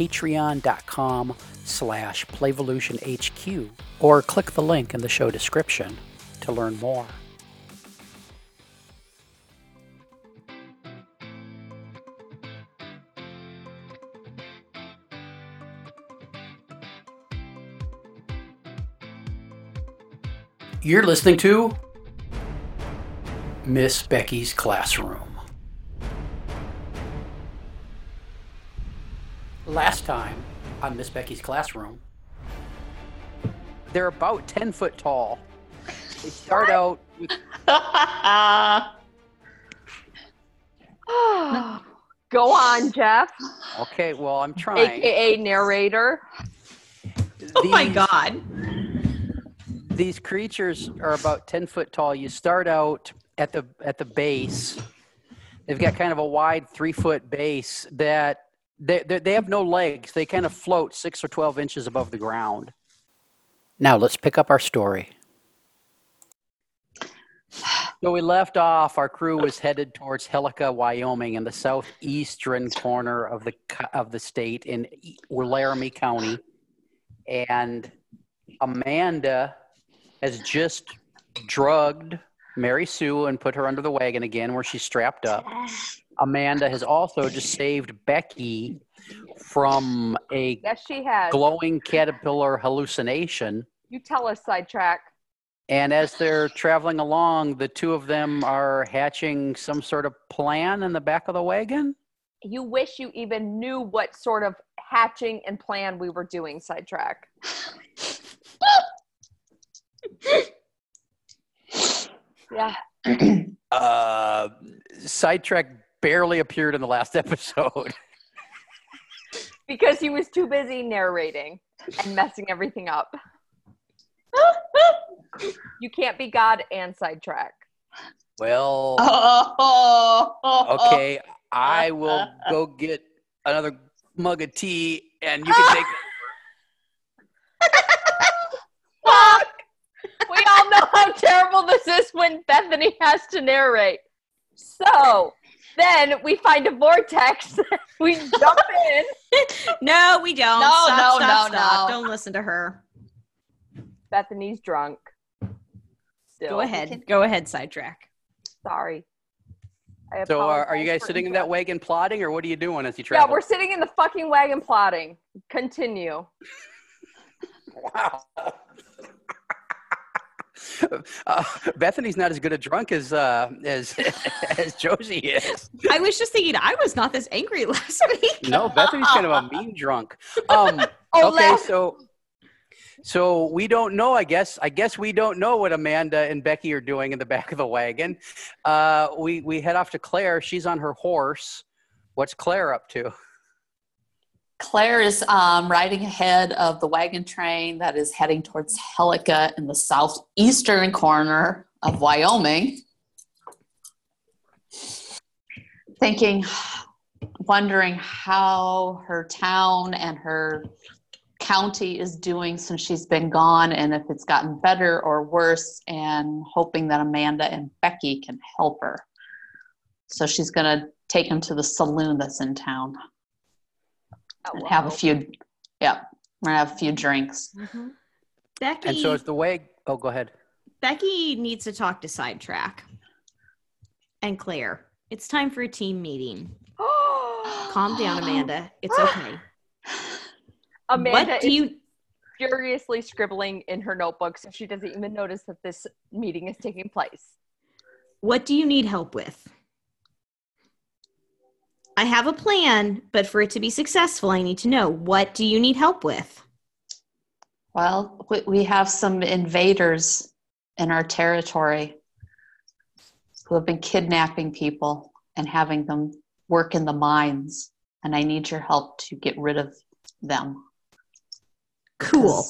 patreon.com slash playvolutionhq or click the link in the show description to learn more. You're listening to Miss Becky's Classroom. Last time on Miss Becky's Classroom, they're about 10 foot tall. They start out with Go on, Jeff, okay. Well, I'm trying. aka narrator. Oh my These- god. These creatures are about 10 foot tall. You start out at the at the base. They've got kind of a wide three foot base that they, they, they have no legs. They kind of float six or 12 inches above the ground. Now let's pick up our story. So we left off. Our crew was headed towards Helica, Wyoming, in the southeastern corner of the of the state in Laramie County, and Amanda has just drugged Mary Sue and put her under the wagon again, where she's strapped up. Amanda has also just saved Becky from a Yes, she has. glowing caterpillar hallucination. You tell us, sidetrack. And as they're traveling along, the two of them are hatching some sort of plan in the back of the wagon. You wish you even knew what sort of hatching and plan we were doing, sidetrack. yeah. Uh, Sidetrack barely appeared in the last episode. Because he was too busy narrating and messing everything up. you can't be God and sidetrack. Well, okay, I will go get another mug of tea, and you can take. Fuck! we all know how terrible this is when Bethany has to narrate. So then we find a vortex. we jump in. No, we don't. No, stop, no, stop, no, stop. no. Don't listen to her. Bethany's drunk. Still. Go ahead. Go ahead, sidetrack. Sorry. I So, are, are you guys sitting in that wagon plotting, or what are you doing as you Yeah, we're sitting in the fucking wagon plotting. Continue. Wow. Uh, Bethany's not as good a drunk as uh, as as Josie is. I was just thinking I was not this angry last week. No, Bethany's kind of a mean drunk. Um, Oh, okay, last- so so we don't know. I guess I guess we don't know what Amanda and Becky are doing in the back of the wagon. Uh, we we head off to Claire. She's on her horse. What's Claire up to? Claire is um, riding ahead of the wagon train that is heading towards Helica in the southeastern corner of Wyoming. Thinking, wondering how her town and her county is doing since she's been gone and if it's gotten better or worse, and hoping that Amanda and Becky can help her. So she's going to take them to the saloon that's in town Oh, and have a few yeah we're gonna have a few drinks Becky, And so it's the way. Oh, go ahead. Becky needs to talk to sidetrack. And Claire, it's time for a team meeting. Calm down, Amanda. It's okay. Amanda what do is you? furiously scribbling in her notebook so she doesn't even notice that this meeting is taking place. What do you need help with? I have a plan, but for it to be successful, I need to know what do you need help with? well we- we have some invaders in our territory who have been kidnapping people and having them work in the mines and i need your help to get rid of them. Cool.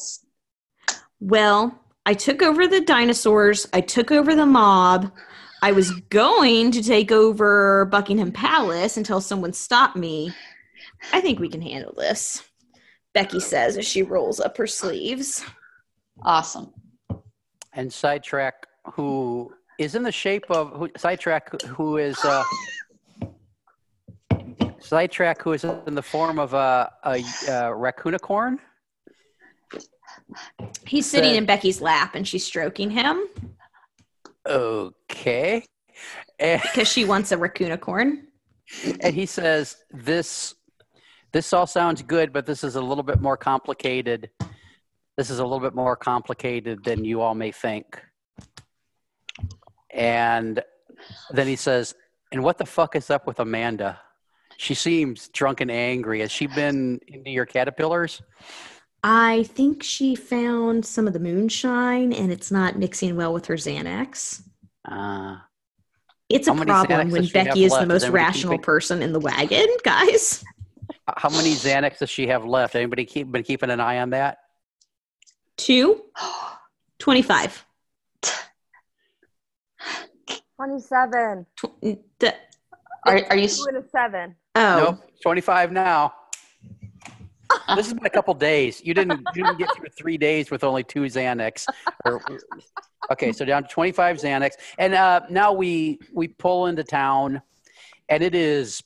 Well, I took over the dinosaurs. I took over the mob. I was going to take over Buckingham Palace until someone stopped me. I think we can handle this. Becky says as she rolls up her sleeves. Awesome. And Sidetrack, who is in the shape of who, Sidetrack, who is uh, Sidetrack, who is in the form of a, a, a raccoonicorn. He's sitting in Becky's lap and she's stroking him Okay. And, because she wants a raccoonicorn. and he says, "This, this all sounds good, but this is a little bit more complicated. This is a little bit more complicated than you all may think." And then he says, "And what the fuck is up with Amanda? She seems drunk and angry. Has she been into your caterpillars?" I think she found some of the moonshine and it's not mixing well with her Xanax. Uh, It's a problem Xanax when does she have Becky is the left? Is most rational keeping- person in the wagon, guys. how many Xanax does she have left? Anybody keep been keeping an eye on that? Two, 25. 27. Tw- the- Are, are you? Two and a seven. oh, Nope, 25 now. This has been a couple days. You didn't you didn't get through three days with only two Xanax. Or, okay, so down to 25 Xanax, and uh, now we we pull into town, and it is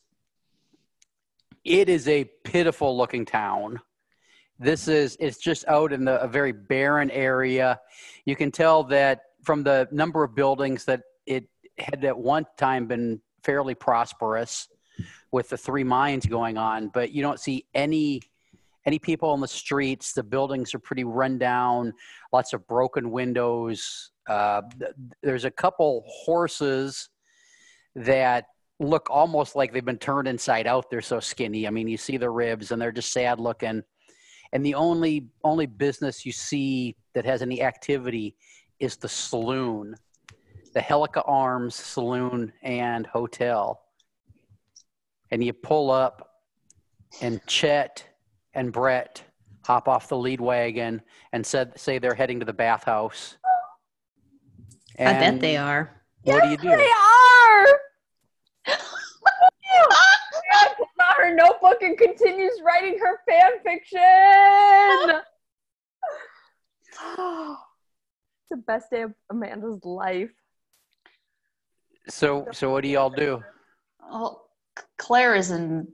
it is a pitiful looking town. This is it's just out in the, a very barren area. You can tell that from the number of buildings that it had at one time been fairly prosperous with the three mines going on, but you don't see any any people on the streets. The buildings are pretty run down, lots of broken windows. Uh, there's a couple horses that look almost like they've been turned inside out. They're so skinny. I mean, you see the ribs, and they're just sad looking. And the only only business you see that has any activity is the saloon, the Helica Arms Saloon and Hotel and you pull up, and Chet and Brett hop off the lead wagon and said, say they're heading to the bathhouse. I bet they are. What do you do? They are! Brianna pulls out her notebook and continues writing her fan fiction. it's the best day of Amanda's life. So, so what do y'all do? Well, Claire is in,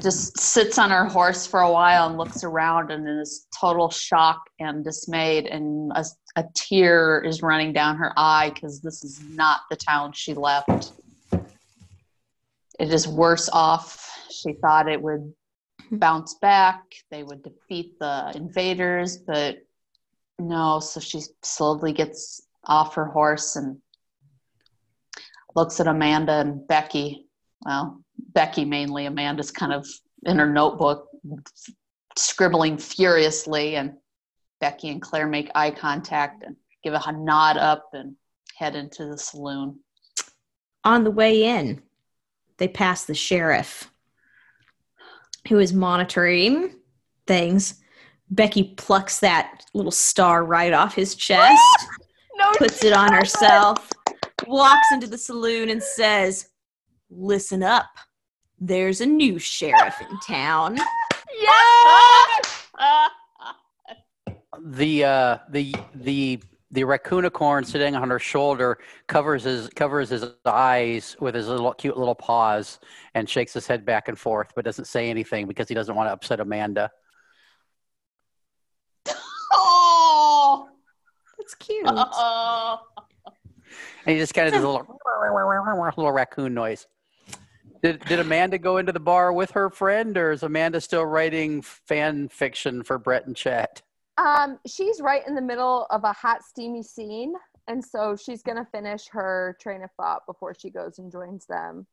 just sits on her horse for a while and looks around and is total shock and dismayed, and a, a tear is running down her eye because this is not the town she left. It is worse off. She thought it would bounce back, they would defeat the invaders, but no. So she slowly gets off her horse and looks at Amanda and Becky. Well, Becky mainly. Amanda's kind of in her notebook, scribbling furiously, and Becky and Claire make eye contact and give a nod up and head into the saloon. On the way in, they pass the sheriff who is monitoring things. Becky plucks that little star right off his chest, No, puts it on herself, walks into the saloon, and says, Listen up. There's a new sheriff in town. Yes! The uh, the the the raccoonicorn sitting on her shoulder covers his covers his eyes with his little cute little paws and shakes his head back and forth, but doesn't say anything because he doesn't want to upset Amanda. oh, That's cute. oh. And he just kind of does a little little raccoon noise. Did did Amanda go into the bar with her friend, or is Amanda still writing fan fiction for Brett and Chet? Um, she's right in the middle of a hot, steamy scene, and so she's gonna finish her train of thought before she goes and joins them.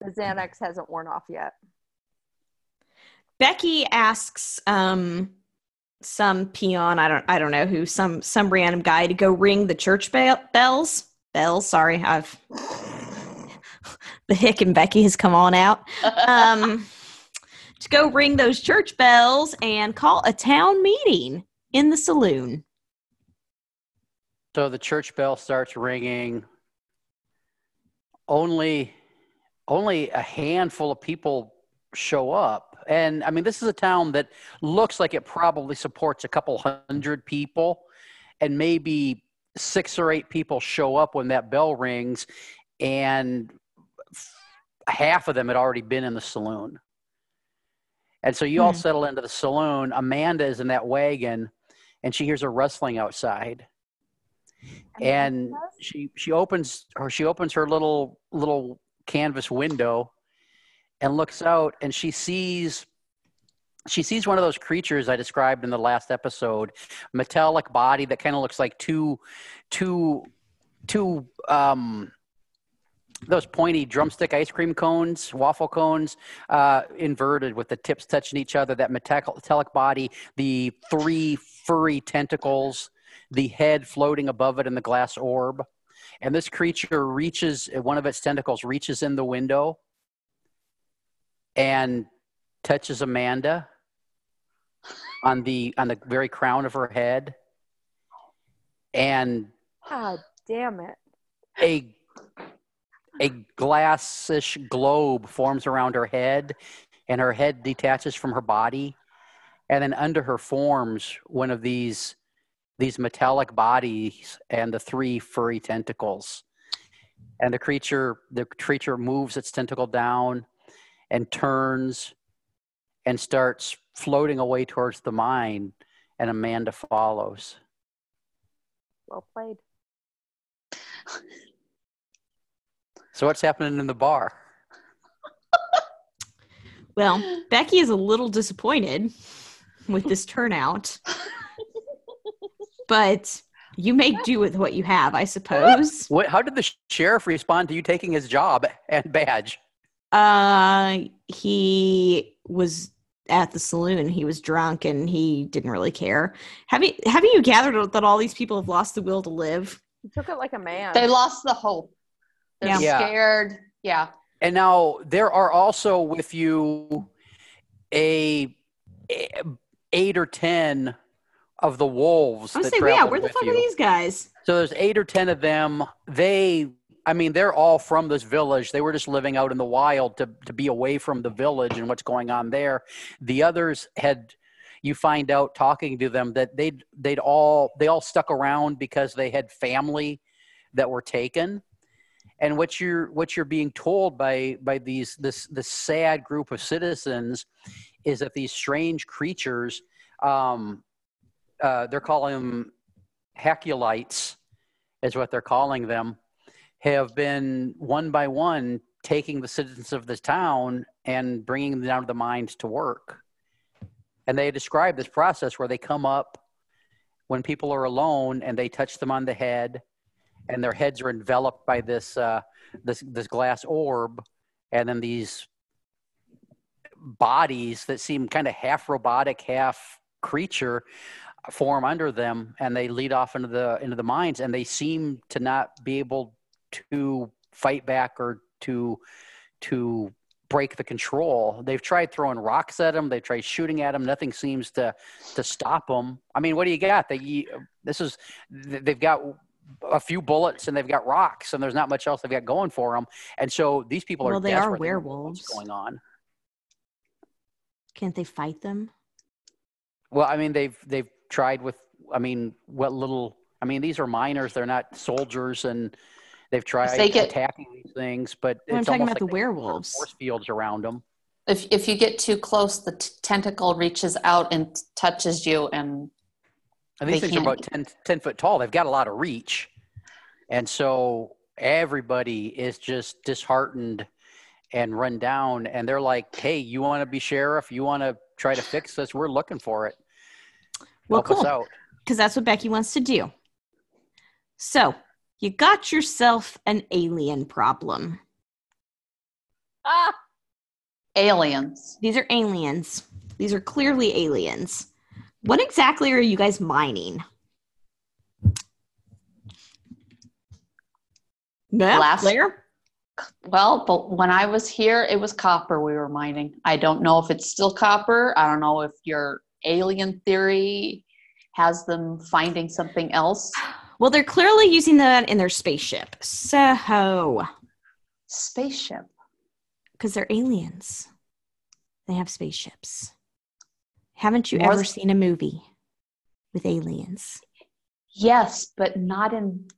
The Xanax hasn't worn off yet. Becky asks um some peon, I don't I don't know who, some some random guy to go ring the church bell, bells. Bells, sorry, I've the hick and Becky has come on out. Um to go ring those church bells and call a town meeting in the saloon. So the church bell starts ringing. Only, only a handful of people show up, and I mean, this is a town that looks like it probably supports a couple hundred people, and maybe six or eight people show up when that bell rings, and half of them had already been in the saloon. And so you all Hmm. settle into the saloon. Amanda is in that wagon, and she hears a rustling outside and she she opens or she opens her little little canvas window and looks out and she sees she sees one of those creatures I described in the last episode, metallic body that kind of looks like two two two um those pointy drumstick ice cream cones, waffle cones, uh, inverted with the tips touching each other. That metallic body, the three furry tentacles, the head floating above it in the glass orb. And this creature reaches, one of its tentacles reaches in the window and touches Amanda on the on the very crown of her head. And God damn it. a a glassish globe forms around her head and her head detaches from her body. And then under her forms one of these these metallic bodies and the three furry tentacles. And the creature the creature moves its tentacle down and turns and starts floating away towards the mine and amanda follows. Well played. so what's happening in the bar Well, Becky is a little disappointed with this turnout, but you make do with what you have, I suppose. What, how did the sheriff respond to you taking his job and badge? Uh, he was at the saloon. He was drunk and he didn't really care. Have you have you gathered that all these people have lost the will to live? He took it like a man. They lost the hope. They're Yeah. Yeah. scared. Yeah. And now there are also with you a, a- eight or ten of the wolves. I was that saying, yeah, where the fuck you. are these guys? So there's eight or ten of them. They, I mean, they're all from this village. They were just living out in the wild to to be away from the village and what's going on there. The others had. You find out talking to them that they'd they'd all they all stuck around because they had family that were taken, and what you're what you're being told by by these this this sad group of citizens is that these strange creatures, um, uh, they're calling them Haculites, is what they're calling them, have been one by one taking the citizens of this town and bringing them down to the mines to work. And they describe this process where they come up when people are alone and they touch them on the head, and their heads are enveloped by this uh, this this glass orb, and then these bodies that seem kind of half robotic, half creature form under them and they lead off into the into the mines and they seem to not be able to fight back or to to break the control. They've tried throwing rocks at them they've tried shooting at them nothing seems to to stop them i mean what do you got they you- this is they've got a few bullets and they've got rocks and there's not much else they've got going for them and so these people are Well, they are desperate. They werewolves. what's going on Can't they fight them? Well, I mean, they've they've tried with. I mean, what little. I mean, these are miners. They're not soldiers, and they've tried they get- attacking these things. But Well, I'm talking about the like they have werewolves. Force fields around them. If if you get too close, the t- tentacle reaches out and t- touches you, and And these They things are about can't- 10, 10 foot tall. They've got a lot of reach, and so everybody is just disheartened and run down. And they're like, "Hey, you want to be sheriff? You want to try to fix this? We're looking for it. Well, Help us cool. out." because that's what Becky wants to do. So, you got yourself an alien problem. ah, aliens. These are aliens. These are clearly aliens. What exactly are you guys mining? Yeah, Glass. Blair? Well, but when I was here, it was copper we were mining. I don't know if it's still copper. I don't know if your alien theory has them finding something else. Well, they're clearly using that in their spaceship. So, Spaceship. because they're aliens, they have spaceships. Haven't you More ever seen a movie with aliens? Yes, but not in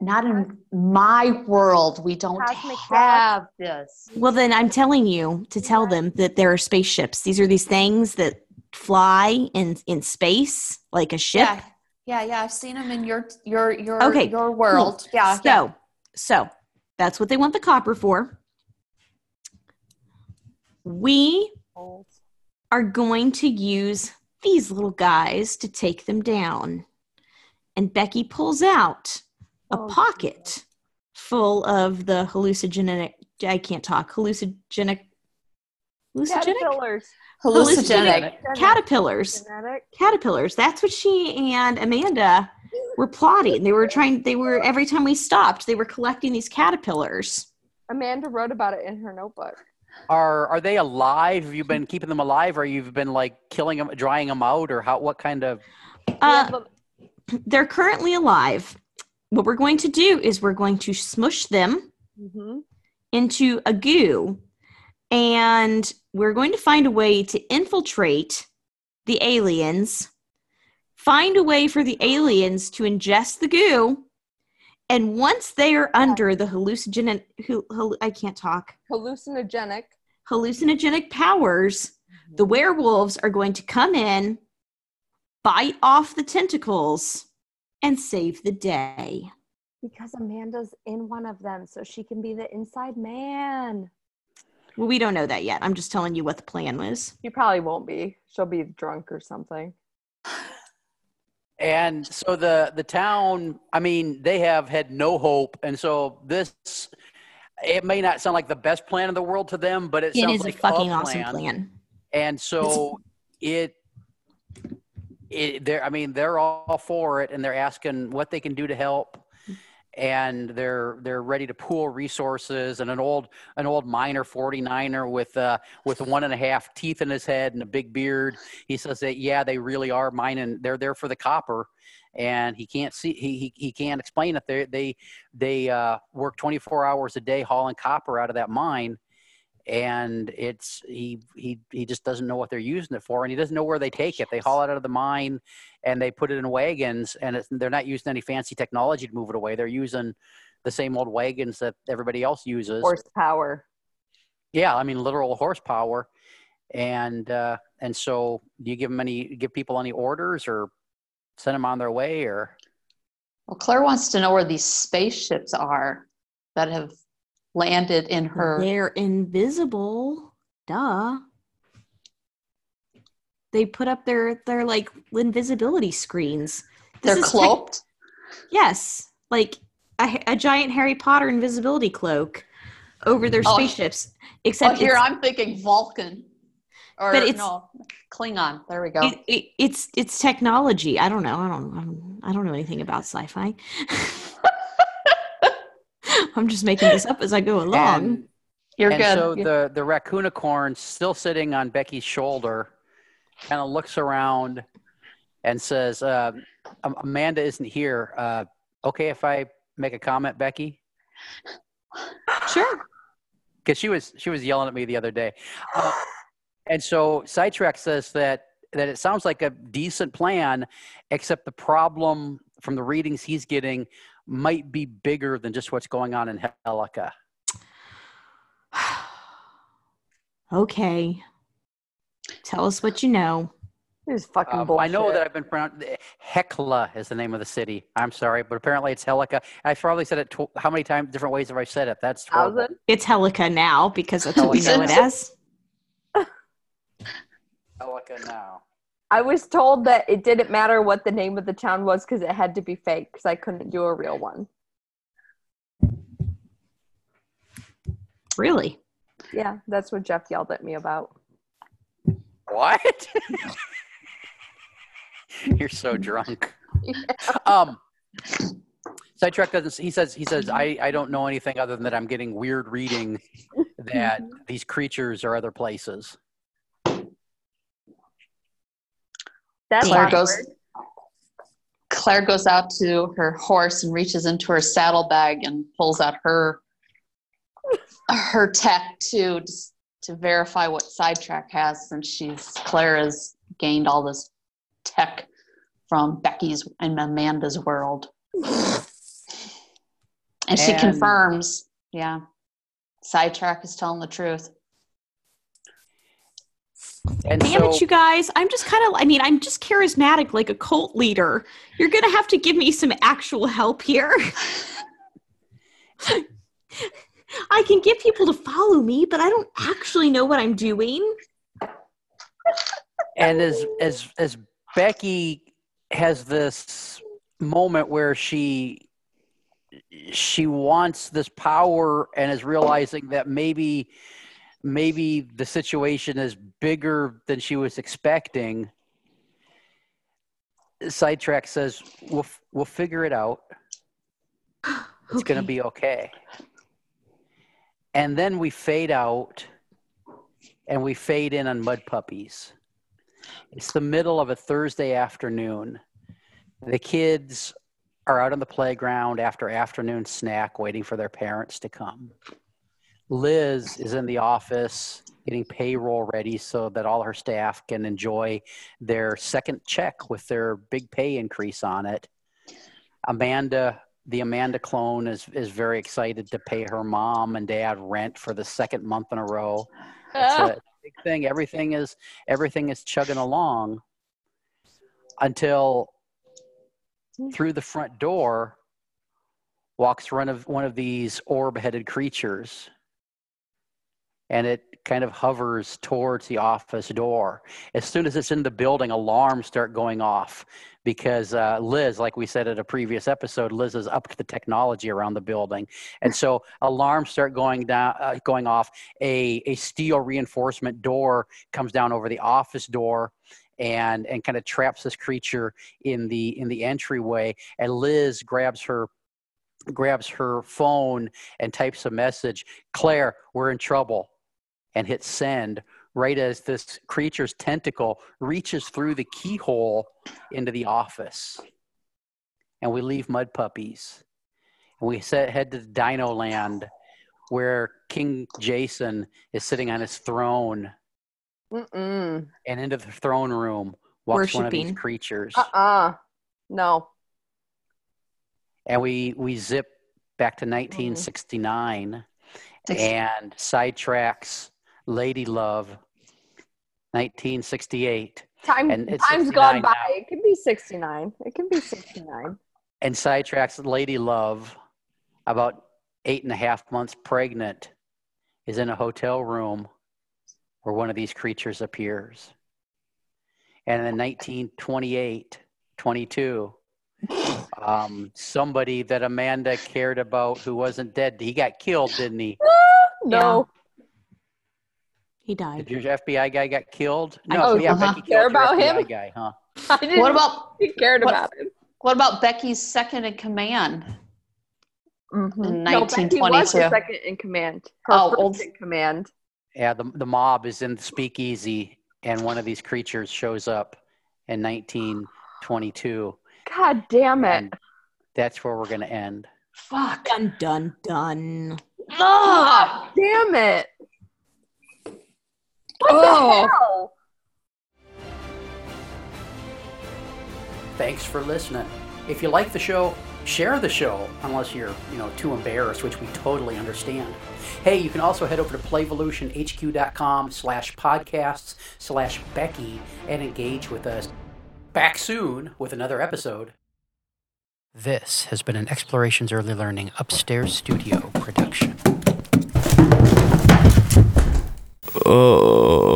not in my world. We don't Cosmic have this. Well, then I'm telling you to tell them that there are spaceships. These are these things that fly in in space like a ship. Yeah, yeah, yeah. I've seen them in your your your Okay, your world. Yeah, so, yeah. so that's what they want the copper for. We are going to use these little guys to take them down. And Becky pulls out a Oh, pocket full of the hallucinogenic, I can't talk, hallucinogenic, hallucinogenic? Caterpillars. Hallucinogenic. Caterpillars. Genetic. Caterpillars. That's what she and Amanda were plotting. They were trying, they were, every time we stopped, they were collecting these caterpillars. Amanda wrote about it in her notebook. Are are they alive? Have you been keeping them alive, or you've been like killing them, drying them out, or how? What kind of? Uh, they're currently alive. What we're going to do is we're going to smush them Mhm. into a goo and we're going to find a way to infiltrate the aliens, find a way for the aliens to ingest the goo. And once they are under the hallucinogenic, hal- I can't talk, hallucinogenic. hallucinogenic powers, the Mm-hmm. werewolves are going to come in, bite off the tentacles, and save the day. Because Amanda's in one of them, so she can be the inside man. Well, we don't know that yet. I'm just telling you what the plan was. She probably won't be. She'll be drunk or something. And so the the town, I mean, they have had no hope, and so this. It may not sound like the best plan in the world to them, but it, It sounds is like a fucking a awesome plan. plan. And so it, it, they're, I mean, they're all for it, and they're asking what they can do to help, and they're they're ready to pool resources. And an old an old miner, 49er with uh, with one and a half teeth in his head and a big beard, he says that yeah, they really are mining. They're there for the copper. And he can't see. He he, he can't explain it. They they they uh, work 24 hours a day hauling copper out of that mine, and it's he he he just doesn't know what they're using it for and he doesn't know where they take it. They haul it out of the mine and they put it in wagons and it's, they're not using any fancy technology to move it away. They're using the same old wagons that everybody else uses. Horsepower. yeah i mean literal horsepower. And uh and so do you give them any give people any orders or send them on their way or? Well, Claire wants to know where these spaceships are that have landed in her. They're invisible. Duh. They put up their their like invisibility screens. This They're tech- cloaked. yes, like a, a giant Harry Potter invisibility cloak over their Oh. spaceships. Oh, Except here I'm thinking Vulcan, or But it's- no, Klingon. There we go. it, it, it's it's technology. I don't know. I don't. I don't, I don't know anything about sci-fi. I'm just making this up as I go along. and, You're and good. so You- the the raccoonicorn still sitting on becky's shoulder kind of looks around and says uh, amanda isn't here uh, okay if i make a comment becky sure. because she was she was yelling at me the other day uh, and so sidetrack says that that it sounds like a decent plan except the problem from the readings he's getting might be bigger than just what's going on in helica okay. Tell us what you know. This is fucking Um, bullshit. I know that I've been pronounced. Hecla is the name of the city. I'm sorry, but apparently it's Helica. I probably said it. Tw- how many times, different ways have I said it? That's horrible. Thousand? It's Helica now because that's what we know it as. Helica now. I was told that it didn't matter what the name of the town was because it had to be fake because I couldn't do a real one. Really? Yeah, that's what Jeff yelled at me about. What? You're so drunk. Um. Sidetrack doesn't. He says. He says. I. I don't know anything other than that I'm getting weird reading that these creatures are other places. That's Claire awkward. goes. Claire goes out to her horse and reaches into her saddlebag and pulls out her her tech to to verify what sidetrack has since she's Claire has gained all this tech from Becky's and Amanda's world. And she And- confirms, yeah, sidetrack is telling the truth. And Damn so, it, you guys. I'm just kind of, I mean, I'm just charismatic like a cult leader. You're going to have to give me some actual help here. I can get people to follow me, but I don't actually know what I'm doing. and as as as Becky has this moment where she she wants this power and is realizing that maybe maybe the situation is bigger than she was expecting. Sidetrack says we'll we'll figure it out. It's going to be okay. And then we fade out and we fade in on mud puppies. It's the middle of a thursday afternoon. The kids are out on the playground after afternoon snack waiting for their parents to come liz is in the office getting payroll ready so that all her staff can enjoy their second check with their big pay increase on it. Amanda the amanda clone is, is very excited to pay her mom and dad rent for the second month in a row. It's a big thing. Everything is everything is chugging along until through the front door walks one of one of these orb-headed creatures, and it kind of hovers towards the office door. As soon as it's in the building, alarms start going off because uh, Liz, like we said at a previous episode, Liz is up to the technology around the building, and so alarms start going down, uh, going off. A, a steel reinforcement door comes down over the office door and and kind of traps this creature in the in the entryway. And liz grabs her grabs her phone and types a message claire we're in trouble and hit send right as this creature's tentacle reaches through the keyhole into the office and we leave mud puppies and we set, head to dino land where King Jason is sitting on his throne, Mm-mm. and into the throne room walks one of these Worshipping. creatures, Uh-uh. No. and we we zip back to 1969, and sidetracks Lady Love, 1968, Time, And it's time's 69 gone by. now. It can be 69. It can be 69. and sidetracks Lady Love, about eight and a half months pregnant, is in a hotel room where one of these creatures appears. And in 1928, 22, um, somebody that Amanda cared about who wasn't dead, he got killed, didn't he? No. He died. Did your FBI guy got killed? No, don't yeah, uh-huh. Becky care killed your about FBI him. guy, huh? I didn't What about he cared what- about him. what about Becky's second in command? Mm-hmm. In No, Becky was the 1922. second in command. Her Oh, first old- in command. Yeah, the, the mob is in the speakeasy, and one of these creatures shows up in 1922. God damn it. And that's where we're going to end. Fuck. Dun dun dun. Ugh. Damn it. What Oh. the hell? Thanks for listening. If you like the show, share the show, unless you're, you know, too embarrassed, which we totally understand. Hey, you can also head over to playvolutionhq.com slash podcasts slash Becky and engage with us. Back soon with another episode. This has been an Explorations Early Learning Upstairs Studio production. Oh.